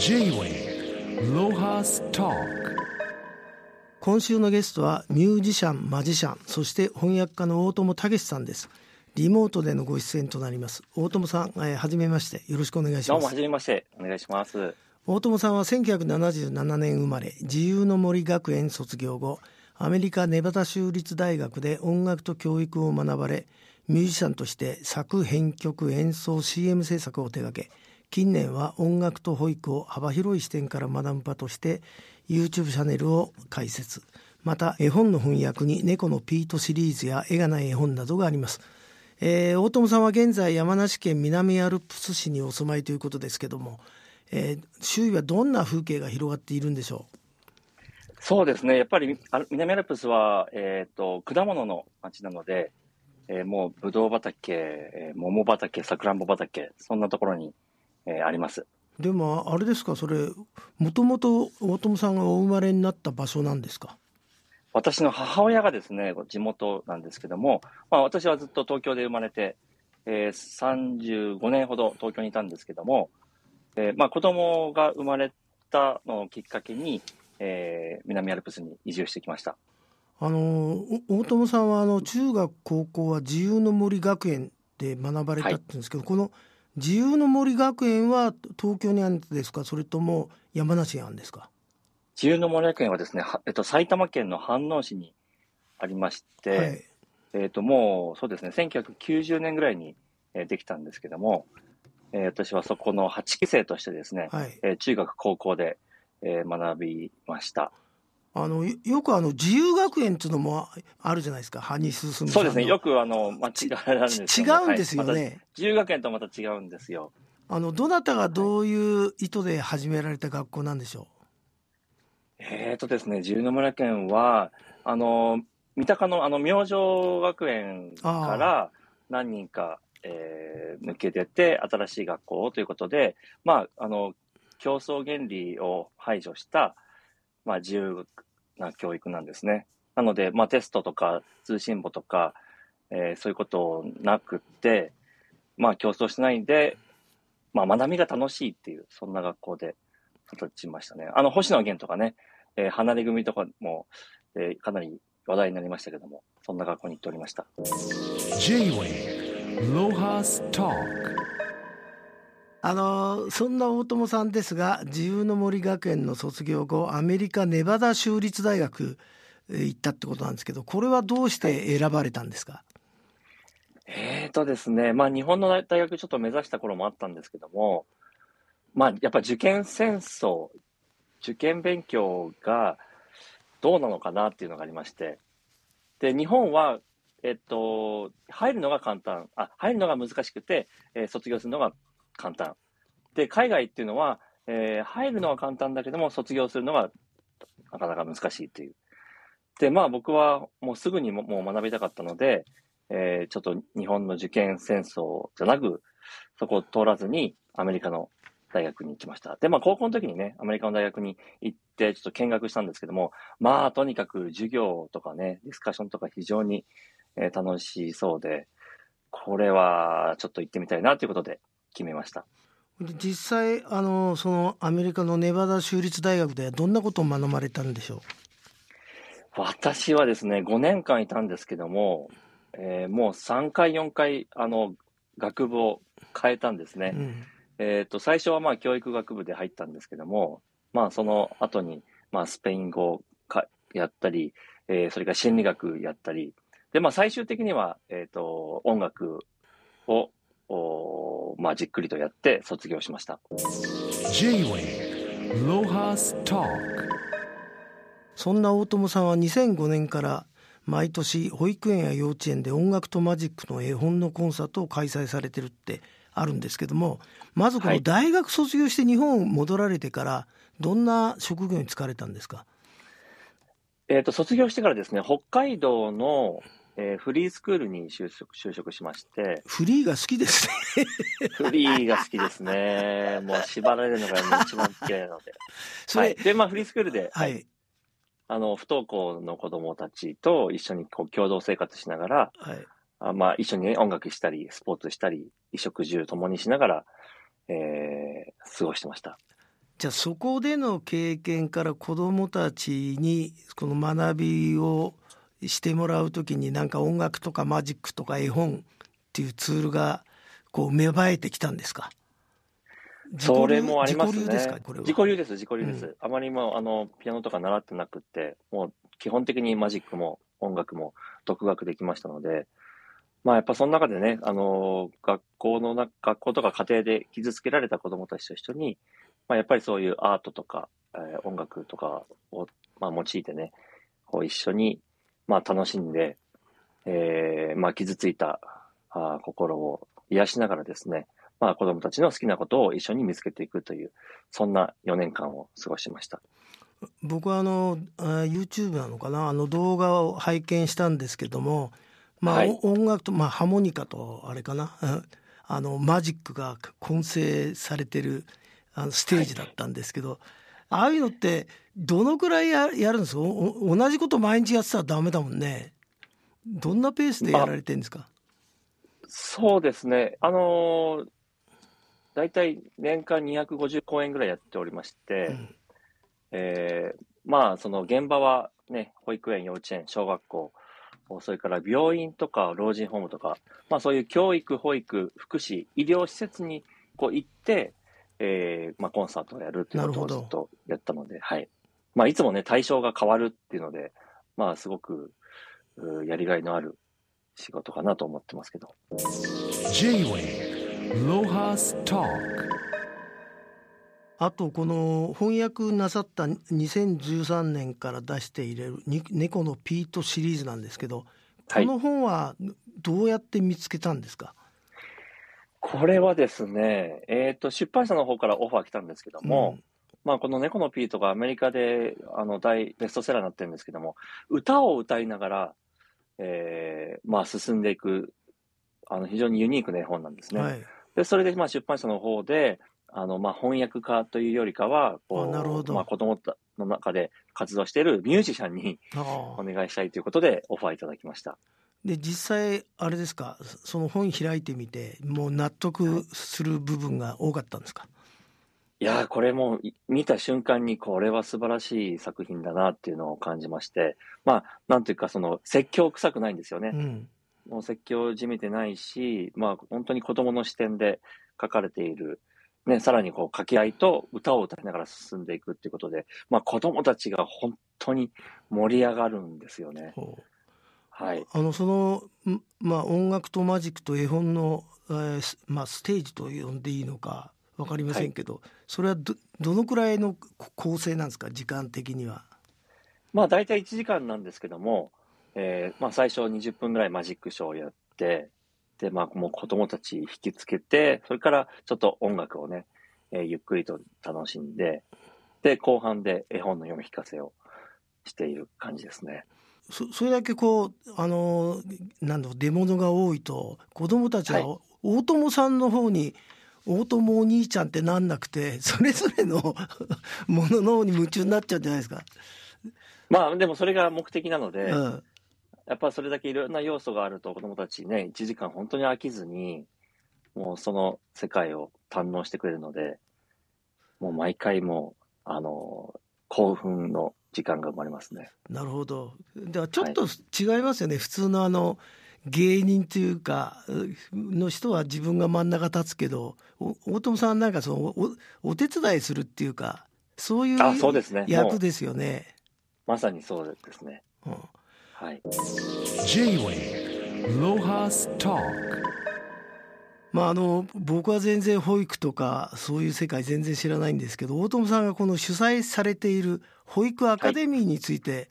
J-Way ロハスタ今週のゲストはミュージシャンマジシャンそして翻訳家の大友武さんです。リモートでのご出演となります。大友さん、えー、はじめまして。よろしくお願いします。どうもはじめまして。お願いします。大友さんは1977年生まれ自由の森学園卒業後アメリカネバダ州立大学で音楽と教育を学ばれミュージシャンとして作編曲演奏 CM 制作を手掛け近年は音楽と保育を幅広い視点から学ぶ場として YouTube チャンネルを開設。また絵本の翻訳に猫のピートシリーズや絵がない絵本などがあります、えー、大友さんは現在山梨県南アルプス市にお住まいということですけども、えー、周囲はどんな風景が広がっているんでしょう？そうですね。やっぱり南アルプスは、えーと、果物の町なので、えー、もうぶどう畑、えー、桃畑さくらんぼ畑そんなところにえー、あります。でもあれですか？それもともと大友さんがお生まれになった場所なんですか？私の母親がですね地元なんですけども、まあ、私はずっと東京で生まれて、えー、35年ほど東京にいたんですけども、えーまあ、子供が生まれたのをきっかけに、えー、南アルプスに移住してきました。あの大友さんはあの中学高校は自由の森学園で学ばれたって言うんですけど、はい、この自由の森学園は東京にあるんですか？それとも山梨にあるんですか？自由の森学園はですね、えっと、埼玉県の飯能市にありまして、はい、えっと、もうそうですね、1990年ぐらいに、えー、できたんですけども、えー、私はそこの8期生としてですね、はい、えー、中学、高校で、えー、学びました。あのよくあの自由学園っていうのもあるじゃないですか、羽生進そうですね、よくあの間違えられるんです違うんですよね、はい。ま、自由学園とまた違うんですよ。あのどなたがどういう意図で始められた学校なんでしょう、えっ、ー、とですね、自由の村県は、あの三鷹のあの明星学園から何人か、えー、抜け出て、新しい学校ということで、まあ、あの競争原理を排除した、まあ、自由な教育なんですね。なので、まあ、テストとか通信簿とか、えー、そういうことなくって、まあ、競争しないで、まあ、学びが楽しいっていう、そんな学校で育ちましたね。あの、星野源とかね、えー、離れ組とかも、えー、かなり話題になりましたけども、そんな学校に行っておりました。J-Way ロハスターあのそんな大友さんですが自由の森学園の卒業後アメリカネバダ州立大学行ったってことなんですけどこれはどうして選ばれたんですか、えーとですねまあ日本の大学ちょっと目指した頃もあったんですけどもまあやっぱ受験戦争受験勉強がどうなのかなっていうのがありましてで日本はえっと入るのが簡単あ入るのが難しくて、えー、卒業するのが簡単。で、海外っていうのは、えー、入るのは簡単だけども、卒業するのがなかなか難しいという。で、まあ僕はもうすぐにももう学びたかったので、えー、ちょっと日本の受験戦争じゃなく、そこを通らずにアメリカの大学に行きました。で、まあ高校の時にね、アメリカの大学に行ってちょっと見学したんですけども、まあとにかく授業とかね、ディスカッションとか非常に、えー、楽しそうで、これはちょっと行ってみたいなということで決めました。実際あのそのアメリカのネバダ州立大学でどんなことを学ばれたんでしょう？私はですね5年間いたんですけども、えー、もう3回4回あの学部を変えたんですね、うん、えーと、最初はまあ教育学部で入ったんですけども、まあ、その後にまあスペイン語かやったり、えー、それから心理学やったり。で、まあ、最終的には、えーと音楽をおまあ、じっくりとやって卒業しました。そんな大友さんは2005年から毎年保育園や幼稚園で音楽とマジックの絵本のコンサートを開催されてるってあるんですけどもまずこの大学卒業して日本戻られてからどんな職業に就かれたんですか、えーと卒業してからですね北海道のえー、フリースクールに就職就職しまして。フリーが好きですねフリーが好きですね。もう縛られるのが一番嫌いなので。はい。で、まあ、フリースクールで、はい。あの、不登校の子供たちと一緒にこう共同生活しながら、はい。あまあ、一緒に、ね、音楽したり、スポーツしたり、衣食住ともにしながら、えー、過ごしてました。じゃあそこでの経験から子どもたちにこの学びをしてもらう時になんか音楽とかマジックとか絵本っていうツールがこう芽生えてきたんですか？それもありますね。自己流ですか？これは。自己流です、自己流です。うん、あまりもあのピアノとか習ってなくて、もう基本的にマジックも音楽も独学できましたので、まあやっぱその中でね、あの、学校のな、学校とか家庭で傷つけられた子供たちと一緒に、まあやっぱりそういうアートとか、えー、音楽とかを、まあ用いてね、こう一緒に、まあ楽しんで、えー、まあ傷ついたあ心を癒しながらですね、まあ子供たちの好きなことを一緒に見つけていくという、そんな4年間を過ごしました。僕はあの YouTube なのかなあの動画を拝見したんですけども、まあ、はい、音楽と、まあ、ハーモニカとあれかな あのマジックが混成されてるあのステージだったんですけど、はい、ああいうのってどのくらいややるんですか？同じこと毎日やってたらダメだもんね。どんなペースでやられてるんですか？そうですね。あのー、大体年間250公演ぐらいやっておりまして、うん。えー、まあ、その現場はね、保育園、幼稚園、小学校、それから病院とか老人ホームとか、まあそういう教育、保育、福祉、医療施設にこう行って、えー、まあコンサートをやるということをずっとやったので、はい。まあいつもね、対象が変わるっていうので、まあすごくやりがいのある仕事かなと思ってますけど。J-Way ロハスターあとこの翻訳なさった2013年から出している「猫のピート」シリーズなんですけどこの本はどうやって見つけたんですか、これはですね、えーと、出版社の方からオファー来たんですけども、うん、まあ、この猫のピートがアメリカであの大ベストセラーになってるんですけども歌を歌いながら、えーまあ、進んでいくあの非常にユニークな絵本なんですね。はい、でそれでまあ出版社の方であの、まあ、翻訳家というよりかは、こう、なるほどまあ、子供の中で活動しているミュージシャンにお願いしたいということでオファーいただきました。で、実際、あれですか、その本開いてみて、もう納得する部分が多かったんですか、いやこれも見た瞬間にこれは素晴らしい作品だなっていうのを感じまして、まあ、なんというかその説教臭くないんですよね。うん、もう説教じめてないし、まあ本当に子供の視点で書かれている、ね、さらにこう掛け合いと歌を歌いながら進んでいくっていうことで、まあ、子供たちが本当に盛り上がるんですよね。はい、あのその、まあ、音楽とマジックと絵本の、えーまあ、ステージと呼んでいいのか分かりませんけど、はい、それはどどのくらいの構成なんですか？時間的には。まあ大体1時間なんですけども、えーまあ、最初20分ぐらいマジックショーをやってで、まあ、もう子供たち引きつけて、それからちょっと音楽をね、えー、ゆっくりと楽しんで、で、後半で絵本の読み聞かせをしている感じですね。そそれだけこう、あの、なんだろう、出物が多いと、子供たちは、大友さんの方に、大友お兄ちゃんってなんなくて、それぞれの ものの方に夢中になっちゃうんじゃないですか。まあ、でもそれが目的なので、うん、やっぱそれだけいろんな要素があると子供たちね、1時間本当に飽きずに、もうその世界を堪能してくれるので、もう毎回もう、あの、興奮の時間が生まれますね。なるほど。ではちょっと違いますよね。はい、普通のあの、芸人というか、の人は自分が真ん中立つけど、大友さんなんかそのお、お手伝いするっていうか、そういう役ですよね。まさにそうですね。うんはい。J-Way ロハスターまああの僕は全然保育とかそういう世界全然知らないんですけど大友さんがこの主催されている保育アカデミーについて、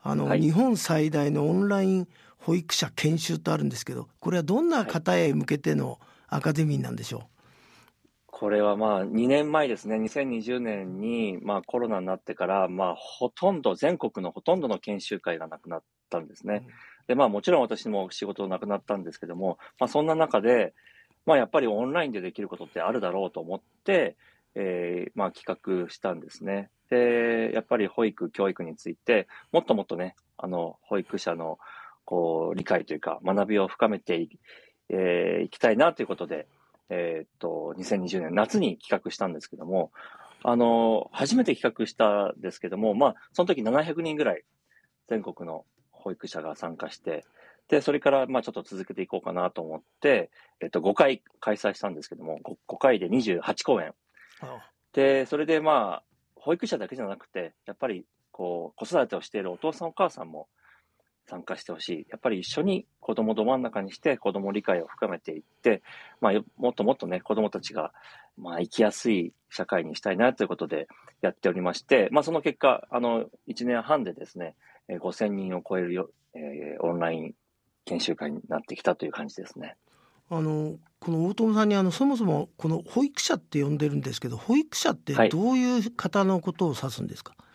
はい、あの、はい、日本最大のオンライン保育者研修とあるんですけどこれはどんな方へ向けてのアカデミーなんでしょう、これはまあ2年前ですね、2020年にまあコロナになってから、まあほとんど、全国のほとんどの研修会がなくなったんですね。うん、で、まあもちろん私も仕事なくなったんですけども、まあそんな中で、まあやっぱりオンラインでできることってあるだろうと思って、えー、まあ企画したんですね。で、やっぱり保育、教育について、もっともっとね、あの、保育者のこう理解というか学びを深めてい,、えー、いきたいなということで、えー、っと、2020年夏に企画したんですけども、あの、初めて企画したんですけども、まあ、その時700人ぐらい全国の保育者が参加して、で、それから、まあ、ちょっと続けていこうかなと思って、えっと、5回開催したんですけども、5, 5回で28公演。で、それでまあ、保育者だけじゃなくて、やっぱり、こう、子育てをしているお父さんお母さんも参加してほしい。やっぱり一緒に子供ど真ん中にして子供理解を深めていって、まあ、もっともっとね、子供たちが、まあ、生きやすい社会にしたいなということでやっておりまして、まあ、その結果、あの、1年半でですね、5000人を超えるよ、えー、オンライン研修会になってきたという感じですね。あのこの大友さんにあのそもそもこの保育者って呼んでるんですけど保育者ってどういう方のことを指すんですか、はい、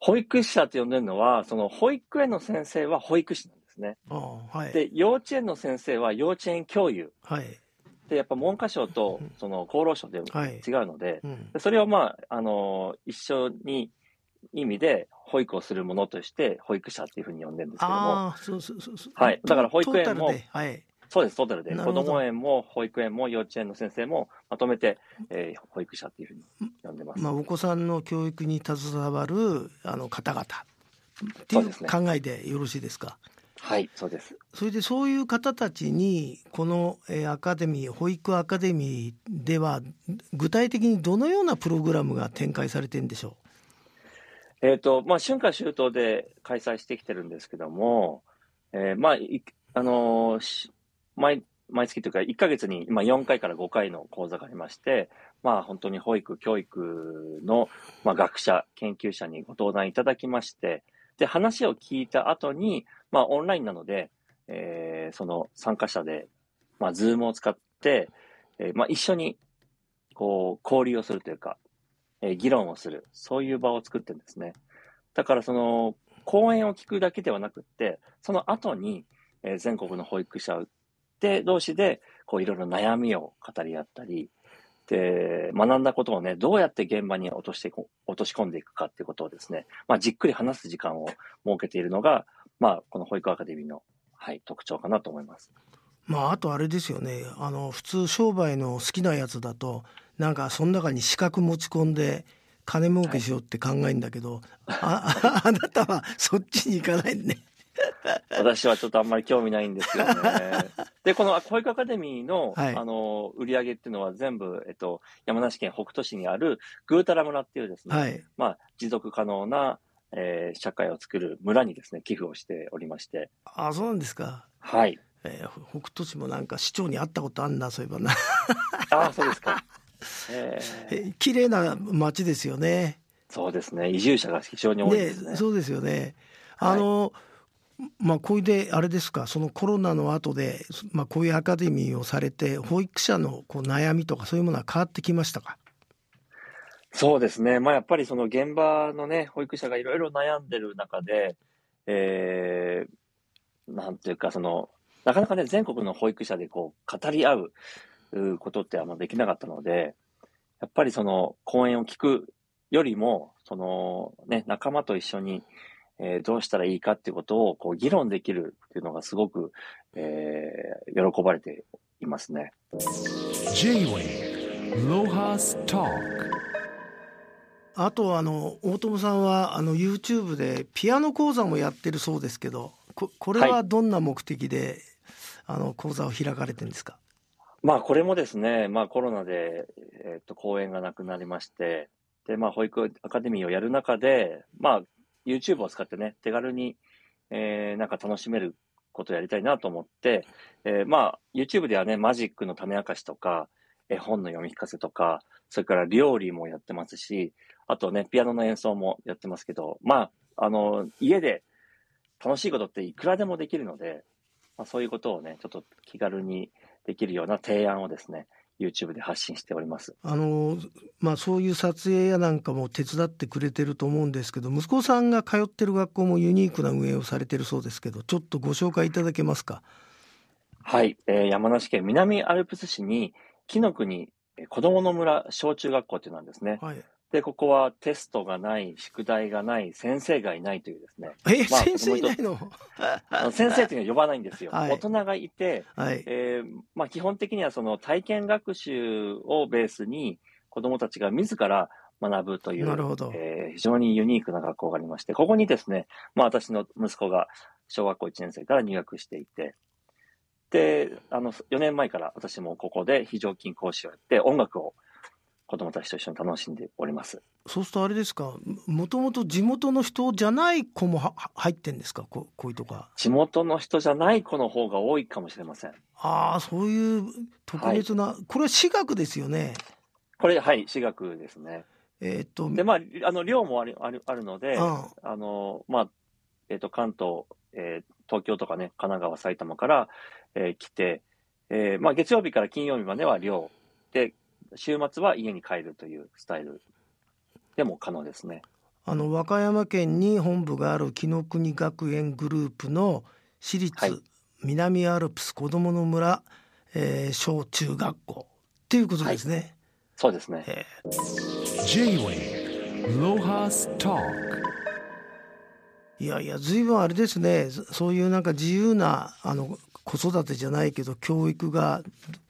保育者って呼んでるのはその保育園の先生は保育士なんですね。はい、で幼稚園の先生は幼稚園教諭。はい、でやっぱ文科省とその厚労省で違うので、はいうん、それをまああの一緒に意味で保育をするものとして保育者っていうふうに呼んでるんですけども、そうそうそうはい、だから保育園も、はい、そうです、トータルで、子ども園も保育園も幼稚園の先生もまとめて、えー、保育者っていうふうに呼んでます。まあ、お子さんの教育に携わるあの方々っていう考えでよろしいですか？はい、そうです。それでそういう方たちにこの、えー、アカデミー保育アカデミーでは具体的にどのようなプログラムが展開されてるんでしょう？えっ、ー、と、まあ、春夏秋冬で開催してきてるんですけども、えー、まあ、あのー、毎、毎月というか、1ヶ月に今4回から5回の講座がありまして、まあ本当に保育、教育の、まあ、学者、研究者にご登壇いただきまして、で、話を聞いた後に、まあオンラインなので、えー、その参加者で、まあズームを使って、えー、まあ一緒に、こう、交流をするというか、え議論をする、そういう場を作ってるんですね。だからその、講演を聞くだけではなくって、その後に、え全国の保育者で同士で、こういろいろ悩みを語り合ったり、で、学んだことをね、どうやって現場に落として落とし込んでいくかっていうことをですね、まあ、じっくり話す時間を設けているのが、まあ、この保育アカデミーの、はい、特徴かなと思います。まあ、あとあれですよね。あの、普通商売の好きなやつだと、なんかその中に資格持ち込んで金儲けしようって考えるんだけど、はい、ああなたはそっちに行かないね。私はちょっとあんまり興味ないんですよね。で、この保育アカデミーの、はい、あの、売り上げっていうのは全部、えっと、山梨県北杜市にあるぐうたら村っていうですね、はい、まあ、持続可能な、えー、社会を作る村にですね、寄付をしておりまして。あ、そうなんですか。はい。えー、北杜市もなんか市長に会ったことあんな、そういえばな。あ、そうですか。えー、綺麗な街ですよね。そうですね。移住者が非常に多いですね。ねそうですよね。あの、はい、まあ、こういうで、あれですか、そのコロナの後で、まあ、こういうアカデミーをされて、保育者のこう悩みとかそういうものは変わってきましたか？そうですね。まあ、やっぱりその現場のね、保育者がいろいろ悩んでる中で、えー、なんていうか、その、なかなかね、全国の保育者でこう、語り合うことってあんまできなかったので、やっぱりその講演を聞くよりも、そのね、仲間と一緒に、えー、どうしたらいいかっていうことをこう議論できるっていうのがすごく、えー、喜ばれていますね。あとあの大友さんはあの YouTube でピアノ講座もやってるそうですけどここれはどんな目的で、はい、あの講座を開かれてるんですか？まあ、これもですね、まあ、コロナで、えっと、講演がなくなりまして、で、まあ、保育アカデミーをやる中で、まあ、YouTube を使ってね、手軽に、えー、なんか楽しめることやりたいなと思って、えー、まあ、YouTube ではね、マジックの種明かしとか、絵本の読み聞かせとか、それから料理もやってますし、あとね、ピアノの演奏もやってますけど、まあ、あの、家で楽しいことっていくらでもできるので、まあ、そういうことをね、ちょっと気軽にできるような提案をですね、YouTube で発信しております。あのまあそういう撮影やなんかも手伝ってくれてると思うんですけど、息子さんが通ってる学校もユニークな運営をされてるそうですけど、ちょっとご紹介いただけますか？はい、えー、山梨県南アルプス市に紀の国子どもの村小中学校っていうのなんですね。はい。で、ここはテストがない、宿題がない、先生がいないというですね。え、まあ、先生いないの？先生っていうのは呼ばないんですよ。はい、大人がいて、はい、えー、まあ、基本的にはその体験学習をベースに子供たちが自ら学ぶという、なるほど。えー非常にユニークな学校がありまして、ここにですね、まあ私の息子が小学校1年生から入学していて、で、あの、4年前から私もここで非常勤講師をやって、音楽を子供たちと一緒に楽しんでおります。そうするとあれですか？もともと地元の人じゃない子もはは入ってんですか？こうこういうとか地元の人じゃない子の方が多いかもしれません。ああそういう特別な、これは私学ですよねこれ、はい、私学ですね。えーっとで、まあ、あの、寮もある、ある、あるので、ああの、まあ、えっ、と、関東、えー東京とかね、神奈川、埼玉から、えー来て、えーまあ、月曜日から金曜日までは寮で、週末は家に帰るというスタイルでも可能ですね。あの和歌山県に本部がある紀ノ国学園グループの私立はい南アルプス子どもの村、えー小中学校っていうことですね。そうですね。え J-Wave Lohas Talk ーいやいや随分あれですねそそういうなんか自由なあの子育てじゃないけど教育が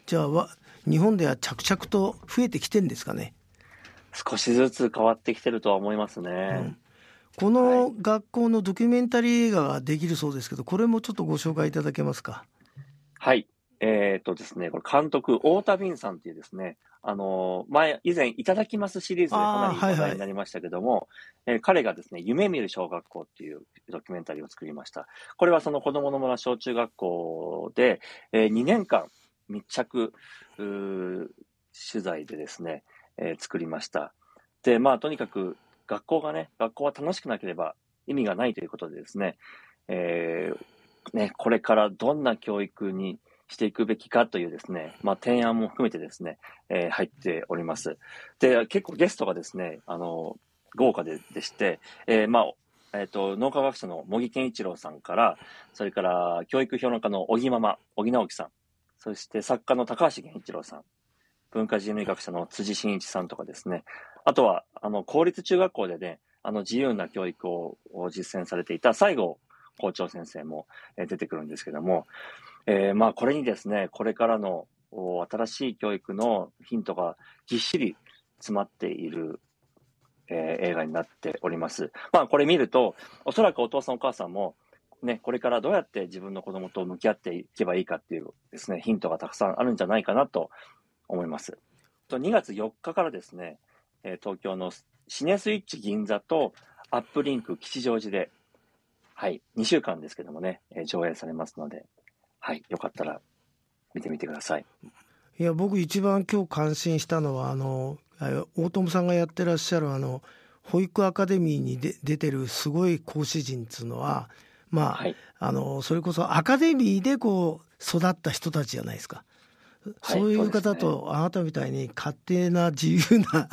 じゃあわ日本では着々と増えてきてんですかね。少しずつ変わってきてるとは思いますね。うんこの学校のドキュメンタリー映画ができるそうですけどこれもちょっとご紹介いただけますか？はい。えっ、とですね、これ監督、太田敏さんっていうですね、あのー前、以前、いただきますシリーズでかなり話題になりましたけども、えー彼がですね、夢見る小学校っていうドキュメンタリーを作りました。これはその子供の村小中学校で、えー2年間密着取材でですね、えー作りました。で、まあ、とにかく学校がね、学校は楽しくなければ意味がないということでですね、えーね、これからどんな教育にしていくべきかというですね、まあ、提案も含めてですね、えー入っております。で、結構ゲストがですね、あの、豪華ででして、えーまあ、えっ、と、脳科学者の茂木健一郎さんから、それから教育評論家の小木ママ、小木直樹さん、そして作家の高橋源一郎さん、文化人類学者の辻真一さんとかですね、あとは、あの、公立中学校でね、あの、自由な教育を実践されていた西郷校長先生もえ出てくるんですけども、えーまあ、これにですね、これからの新しい教育のヒントがぎっしり詰まっている、えー映画になっております。まあ、これ見ると、おそらくお父さんお母さんも、ね、これからどうやって自分の子供と向き合っていけばいいかっていうですね、ヒントがたくさんあるんじゃないかなと思います。と2月4日からですね、東京のシネスイッチ銀座とアップリンク吉祥寺で、はい、2週間ですけどもね、上映されますので、はい、よかったら見てみてください。いや僕一番今日感心したのはあの大友さんがやってらっしゃるあの保育アカデミーに出てるすごい講師陣っつうのはまあ、はい、あのそれこそアカデミーでこう育った人たちじゃないですか。そういう方と、あなたみたいに勝手な自由な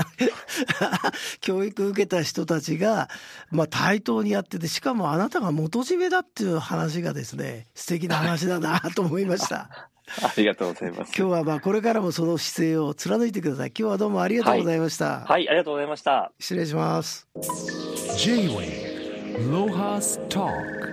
教育受けた人たちが、まあ、対等にやっててしかもあなたが元締めだっていう話がですね素敵な話だなと思いました。ありがとうございます。今日はまあこれからもその姿勢を貫いてください。今日はどうもありがとうございました。はい、ありがとうございました。失礼します。J-Wave Lohas Talk